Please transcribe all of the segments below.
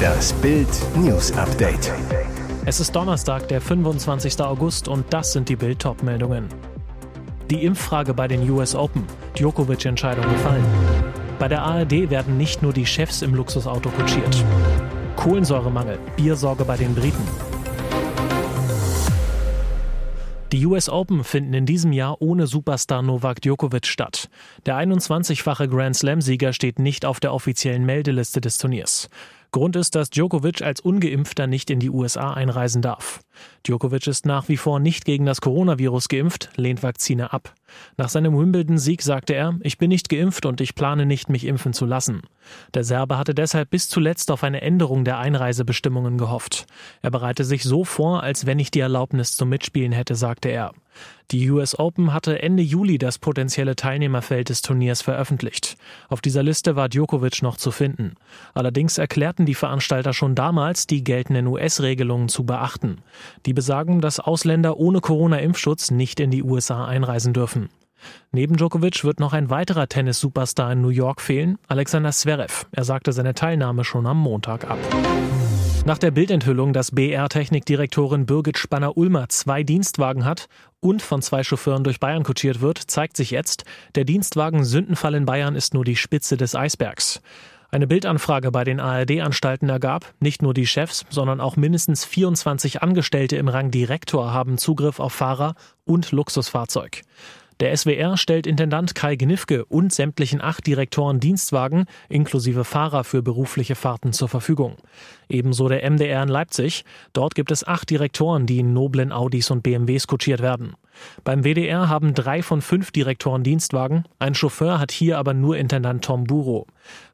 Das Bild News Update. Es ist Donnerstag, der 25. August und das sind die Bild meldungen Die Impffrage bei den US Open. Djokovic-Entscheidung gefallen. Bei der ARD werden nicht nur die Chefs im Luxusauto kutschiert. Kohlensäuremangel, Biersorge bei den Briten. Die US Open finden in diesem Jahr ohne Superstar Novak Djokovic statt. Der 21-fache Grand Slam-Sieger steht nicht auf der offiziellen Meldeliste des Turniers. Grund ist, dass Djokovic als ungeimpfter nicht in die USA einreisen darf. Djokovic ist nach wie vor nicht gegen das Coronavirus geimpft, lehnt Vakzine ab. Nach seinem Wimbledon-Sieg sagte er, ich bin nicht geimpft und ich plane nicht, mich impfen zu lassen. Der Serbe hatte deshalb bis zuletzt auf eine Änderung der Einreisebestimmungen gehofft. Er bereite sich so vor, als wenn ich die Erlaubnis zum Mitspielen hätte, sagte er. Die US Open hatte Ende Juli das potenzielle Teilnehmerfeld des Turniers veröffentlicht. Auf dieser Liste war Djokovic noch zu finden. Allerdings erklärten die Veranstalter schon damals, die geltenden US-Regelungen zu beachten. Die besagen, dass Ausländer ohne Corona-Impfschutz nicht in die USA einreisen dürfen. Neben Djokovic wird noch ein weiterer Tennis-Superstar in New York fehlen, Alexander Zverev. Er sagte seine Teilnahme schon am Montag ab. Nach der Bildenthüllung, dass BR-Technikdirektorin Birgit Spanner-Ulmer zwei Dienstwagen hat und von zwei Chauffeuren durch Bayern kutschiert wird, zeigt sich jetzt, der Dienstwagen Sündenfall in Bayern ist nur die Spitze des Eisbergs. Eine Bildanfrage bei den ARD-Anstalten ergab, nicht nur die Chefs, sondern auch mindestens 24 Angestellte im Rang Direktor haben Zugriff auf Fahrer und Luxusfahrzeug. Der SWR stellt Intendant Kai Gnifke und sämtlichen acht Direktoren Dienstwagen inklusive Fahrer für berufliche Fahrten zur Verfügung. Ebenso der MDR in Leipzig. Dort gibt es acht Direktoren, die in noblen Audis und BMWs kutschiert werden. Beim WDR haben drei von fünf Direktoren Dienstwagen. Ein Chauffeur hat hier aber nur Intendant Tom Buro.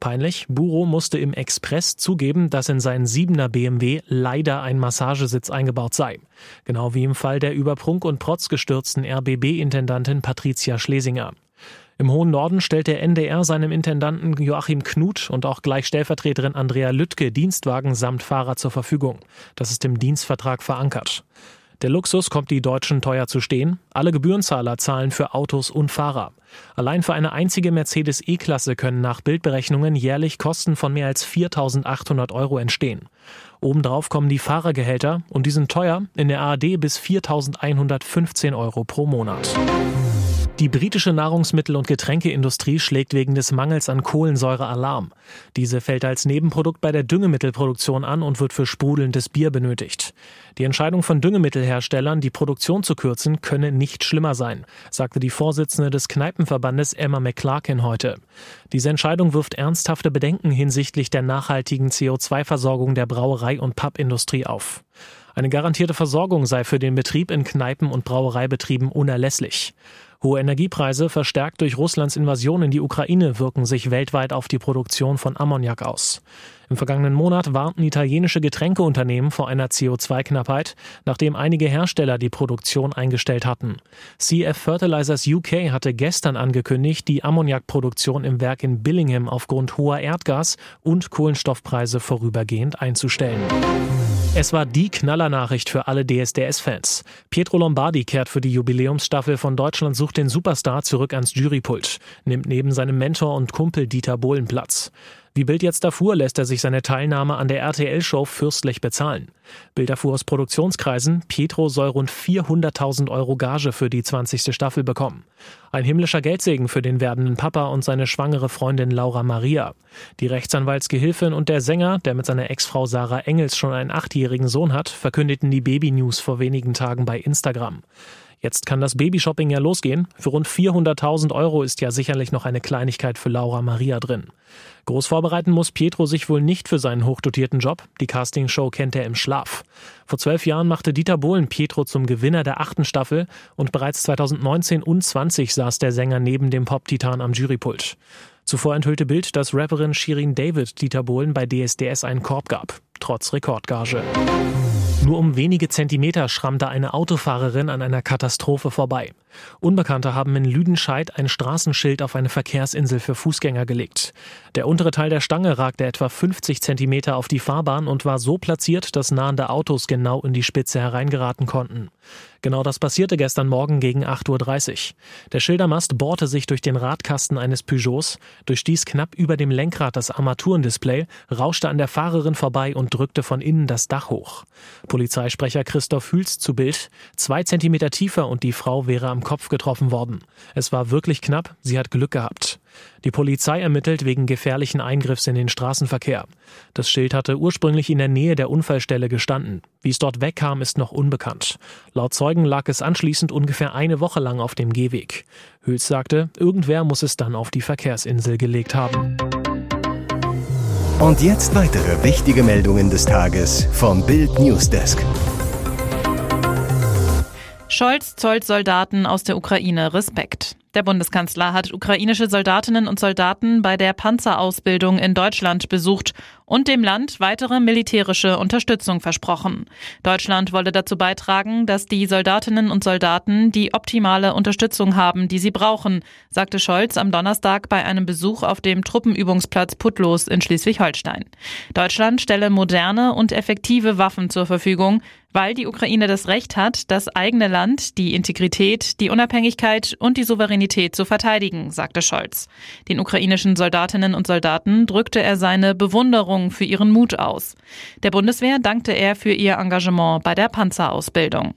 Peinlich, Buro musste im Express zugeben, dass in seinen siebener BMW leider ein Massagesitz eingebaut sei. Genau wie im Fall der über Prunk und Protz gestürzten RBB-Intendantin Patricia Schlesinger. Im hohen Norden stellt der NDR seinem Intendanten Joachim Knut und auch gleich Stellvertreterin Andrea Lüttke Dienstwagen samt Fahrer zur Verfügung. Das ist im Dienstvertrag verankert. Der Luxus kommt die Deutschen teuer zu stehen. Alle Gebührenzahler zahlen für Autos und Fahrer. Allein für eine einzige Mercedes E-Klasse können nach Bildberechnungen jährlich Kosten von mehr als 4.800 Euro entstehen. Obendrauf kommen die Fahrergehälter und die sind teuer, in der ARD bis 4.115 Euro pro Monat. Die britische Nahrungsmittel- und Getränkeindustrie schlägt wegen des Mangels an Kohlensäure Alarm. Diese fällt als Nebenprodukt bei der Düngemittelproduktion an und wird für sprudelndes Bier benötigt. Die Entscheidung von Düngemittelherstellern, die Produktion zu kürzen, könne nicht schlimmer sein, sagte die Vorsitzende des Kneipenverbandes Emma McClarkin heute. Diese Entscheidung wirft ernsthafte Bedenken hinsichtlich der nachhaltigen CO2-Versorgung der Brauerei- und Pappindustrie auf. Eine garantierte Versorgung sei für den Betrieb in Kneipen und Brauereibetrieben unerlässlich. Hohe Energiepreise, verstärkt durch Russlands Invasion in die Ukraine, wirken sich weltweit auf die Produktion von Ammoniak aus. Im vergangenen Monat warnten italienische Getränkeunternehmen vor einer CO2-Knappheit, nachdem einige Hersteller die Produktion eingestellt hatten. CF Fertilizers UK hatte gestern angekündigt, die Ammoniakproduktion im Werk in Billingham aufgrund hoher Erdgas- und Kohlenstoffpreise vorübergehend einzustellen. Es war die Knallernachricht für alle DSDS-Fans. Pietro Lombardi kehrt für die Jubiläumsstaffel von Deutschland sucht den Superstar zurück ans Jurypult, nimmt neben seinem Mentor und Kumpel Dieter Bohlen Platz. Wie Bild jetzt erfuhr, lässt er sich seine Teilnahme an der RTL-Show fürstlich bezahlen. Bild erfuhr aus Produktionskreisen, Pietro soll rund 400.000 Euro Gage für die 20. Staffel bekommen. Ein himmlischer Geldsegen für den werdenden Papa und seine schwangere Freundin Laura Maria. Die Rechtsanwaltsgehilfin und der Sänger, der mit seiner Ex-Frau Sarah Engels schon einen achtjährigen Sohn hat, verkündeten die Baby-News vor wenigen Tagen bei Instagram. Jetzt kann das Babyshopping ja losgehen. Für rund 400.000 Euro ist ja sicherlich noch eine Kleinigkeit für Laura Maria drin. Groß vorbereiten muss Pietro sich wohl nicht für seinen hochdotierten Job. Die Castingshow kennt er im Schlaf. Vor zwölf Jahren machte Dieter Bohlen Pietro zum Gewinner der achten Staffel und bereits 2019 und 20 saß der Sänger neben dem Pop-Titan am Jurypult. Zuvor enthüllte Bild, dass Rapperin Shirin David Dieter Bohlen bei DSDS einen Korb gab, trotz Rekordgage. Nur um wenige Zentimeter schrammte eine Autofahrerin an einer Katastrophe vorbei. Unbekannte haben in Lüdenscheid ein Straßenschild auf eine Verkehrsinsel für Fußgänger gelegt. Der untere Teil der Stange ragte etwa 50 Zentimeter auf die Fahrbahn und war so platziert, dass nahende Autos genau in die Spitze hereingeraten konnten. Genau das passierte gestern Morgen gegen 8.30 Uhr. Der Schildermast bohrte sich durch den Radkasten eines Peugeots, durchstieß knapp über dem Lenkrad das Armaturendisplay, rauschte an der Fahrerin vorbei und drückte von innen das Dach hoch. Polizeisprecher Christoph Hüls zu Bild. Zwei Zentimeter tiefer und die Frau wäre am Kopf getroffen worden. Es war wirklich knapp, sie hat Glück gehabt. Die Polizei ermittelt wegen gefährlichen Eingriffs in den Straßenverkehr. Das Schild hatte ursprünglich in der Nähe der Unfallstelle gestanden. Wie es dort wegkam, ist noch unbekannt. Laut Zeugen lag es anschließend ungefähr eine Woche lang auf dem Gehweg. Hüls sagte, irgendwer muss es dann auf die Verkehrsinsel gelegt haben. Und jetzt weitere wichtige Meldungen des Tages vom Bild Newsdesk. Scholz zollt Soldaten aus der Ukraine Respekt. Der Bundeskanzler hat ukrainische Soldatinnen und Soldaten bei der Panzerausbildung in Deutschland besucht und dem Land weitere militärische Unterstützung versprochen. Deutschland wolle dazu beitragen, dass die Soldatinnen und Soldaten die optimale Unterstützung haben, die sie brauchen, sagte Scholz am Donnerstag bei einem Besuch auf dem Truppenübungsplatz Putlos in Schleswig-Holstein. Deutschland stelle moderne und effektive Waffen zur Verfügung, weil die Ukraine das Recht hat, das eigene Land, die Integrität, die Unabhängigkeit und die Souveränität zu verteidigen, sagte Scholz. Den ukrainischen Soldatinnen und Soldaten drückte er seine Bewunderung für ihren Mut aus. Der Bundeswehr dankte er für ihr Engagement bei der Panzerausbildung.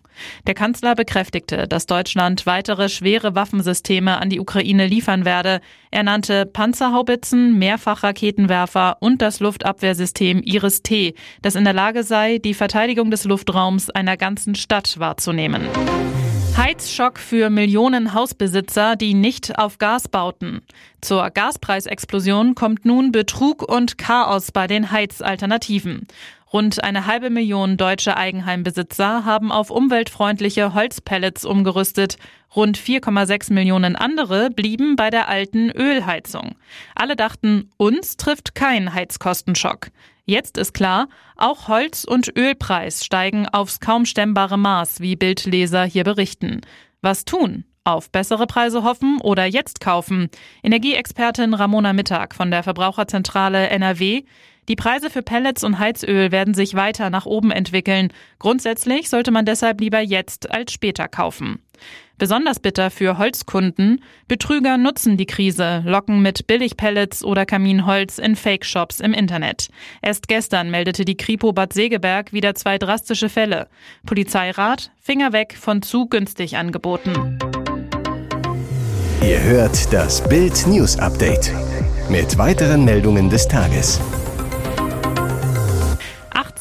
Der Kanzler bekräftigte, dass Deutschland weitere schwere Waffensysteme an die Ukraine liefern werde. Er nannte Panzerhaubitzen, Mehrfachraketenwerfer und das Luftabwehrsystem Iris-T, das in der Lage sei, die Verteidigung des Luftraums einer ganzen Stadt wahrzunehmen. Heizschock für Millionen Hausbesitzer, die nicht auf Gas bauten. Zur Gaspreisexplosion kommt nun Betrug und Chaos bei den Heizalternativen. Rund eine halbe Million deutsche Eigenheimbesitzer haben auf umweltfreundliche Holzpellets umgerüstet. Rund 4,6 Millionen andere blieben bei der alten Ölheizung. Alle dachten, uns trifft kein Heizkostenschock. Jetzt ist klar, auch Holz- und Ölpreis steigen aufs kaum stemmbare Maß, wie Bildleser hier berichten. Was tun? Auf bessere Preise hoffen oder jetzt kaufen? Energieexpertin Ramona Mittag von der Verbraucherzentrale NRW. Die Preise für Pellets und Heizöl werden sich weiter nach oben entwickeln. Grundsätzlich sollte man deshalb lieber jetzt als später kaufen. Besonders bitter für Holzkunden. Betrüger nutzen die Krise, locken mit Billigpellets oder Kaminholz in Fake-Shops im Internet. Erst gestern meldete die Kripo Bad Segeberg wieder zwei drastische Fälle. Polizeirat, Finger weg von zu günstig Angeboten. Ihr hört das Bild News Update mit weiteren Meldungen des Tages.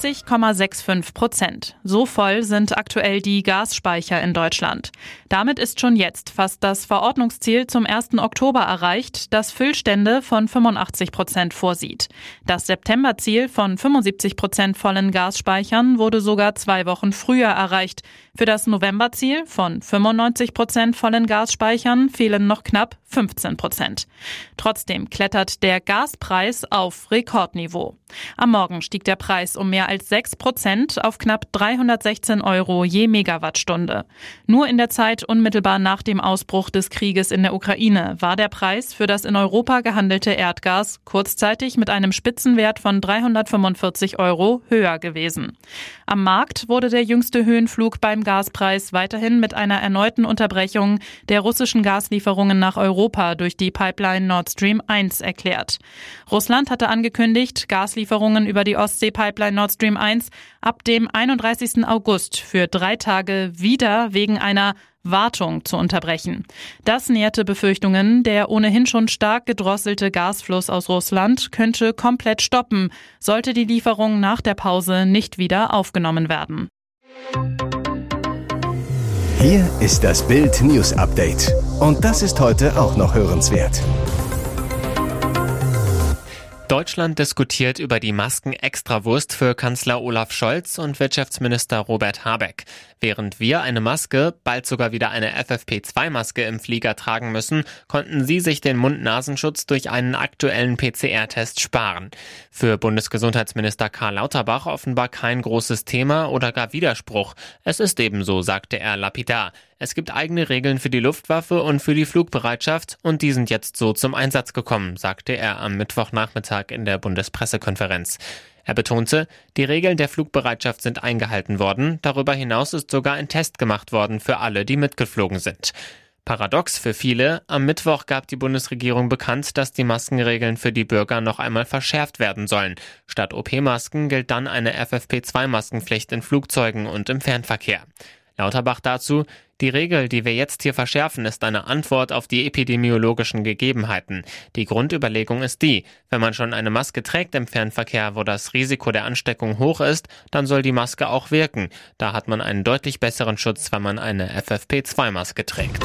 80,65 Prozent. So voll sind aktuell die Gasspeicher in Deutschland. Damit ist schon jetzt fast das Verordnungsziel zum 1. Oktober erreicht, das Füllstände von 85 Prozent vorsieht. Das Septemberziel von 75 Prozent vollen Gasspeichern wurde sogar zwei Wochen früher erreicht. Für das Novemberziel von 95 Prozent vollen Gasspeichern fehlen noch knapp 15 Prozent. Trotzdem klettert der Gaspreis auf Rekordniveau. Am Morgen stieg der Preis um mehr als 6 Prozent auf knapp 316 Euro je Megawattstunde. Nur in der Zeit unmittelbar nach dem Ausbruch des Krieges in der Ukraine war der Preis für das in Europa gehandelte Erdgas kurzzeitig mit einem Spitzenwert von 345 Euro höher gewesen. Am Markt wurde der jüngste Höhenflug beim Gaspreis weiterhin mit einer erneuten Unterbrechung der russischen Gaslieferungen nach Europa durch die Pipeline Nord Stream 1 erklärt. Russland hatte angekündigt, Gaslieferungen über die Ostsee-Pipeline Nord Stream 1 ab dem 31. August für drei Tage wieder wegen einer Wartung zu unterbrechen. Das näherte Befürchtungen, der ohnehin schon stark gedrosselte Gasfluss aus Russland könnte komplett stoppen, sollte die Lieferung nach der Pause nicht wieder aufgenommen werden. Hier ist das Bild News Update. Und das ist heute auch noch hörenswert. Deutschland diskutiert über die Masken-Extrawurst für Kanzler Olaf Scholz und Wirtschaftsminister Robert Habeck. Während wir eine Maske, bald sogar wieder eine FFP2-Maske im Flieger tragen müssen, konnten sie sich den Mund-Nasenschutz durch einen aktuellen PCR-Test sparen. Für Bundesgesundheitsminister Karl Lauterbach offenbar kein großes Thema oder gar Widerspruch. Es ist ebenso, sagte er lapidar. Es gibt eigene Regeln für die Luftwaffe und für die Flugbereitschaft und die sind jetzt so zum Einsatz gekommen, sagte er am Mittwochnachmittag in der Bundespressekonferenz. Er betonte, die Regeln der Flugbereitschaft sind eingehalten worden, darüber hinaus ist sogar ein Test gemacht worden für alle, die mitgeflogen sind. Paradox für viele, am Mittwoch gab die Bundesregierung bekannt, dass die Maskenregeln für die Bürger noch einmal verschärft werden sollen. Statt OP-Masken gilt dann eine FFP2-Maskenpflicht in Flugzeugen und im Fernverkehr. Lauterbach dazu, die Regel, die wir jetzt hier verschärfen, ist eine Antwort auf die epidemiologischen Gegebenheiten. Die Grundüberlegung ist die, wenn man schon eine Maske trägt im Fernverkehr, wo das Risiko der Ansteckung hoch ist, dann soll die Maske auch wirken. Da hat man einen deutlich besseren Schutz, wenn man eine FFP2-Maske trägt.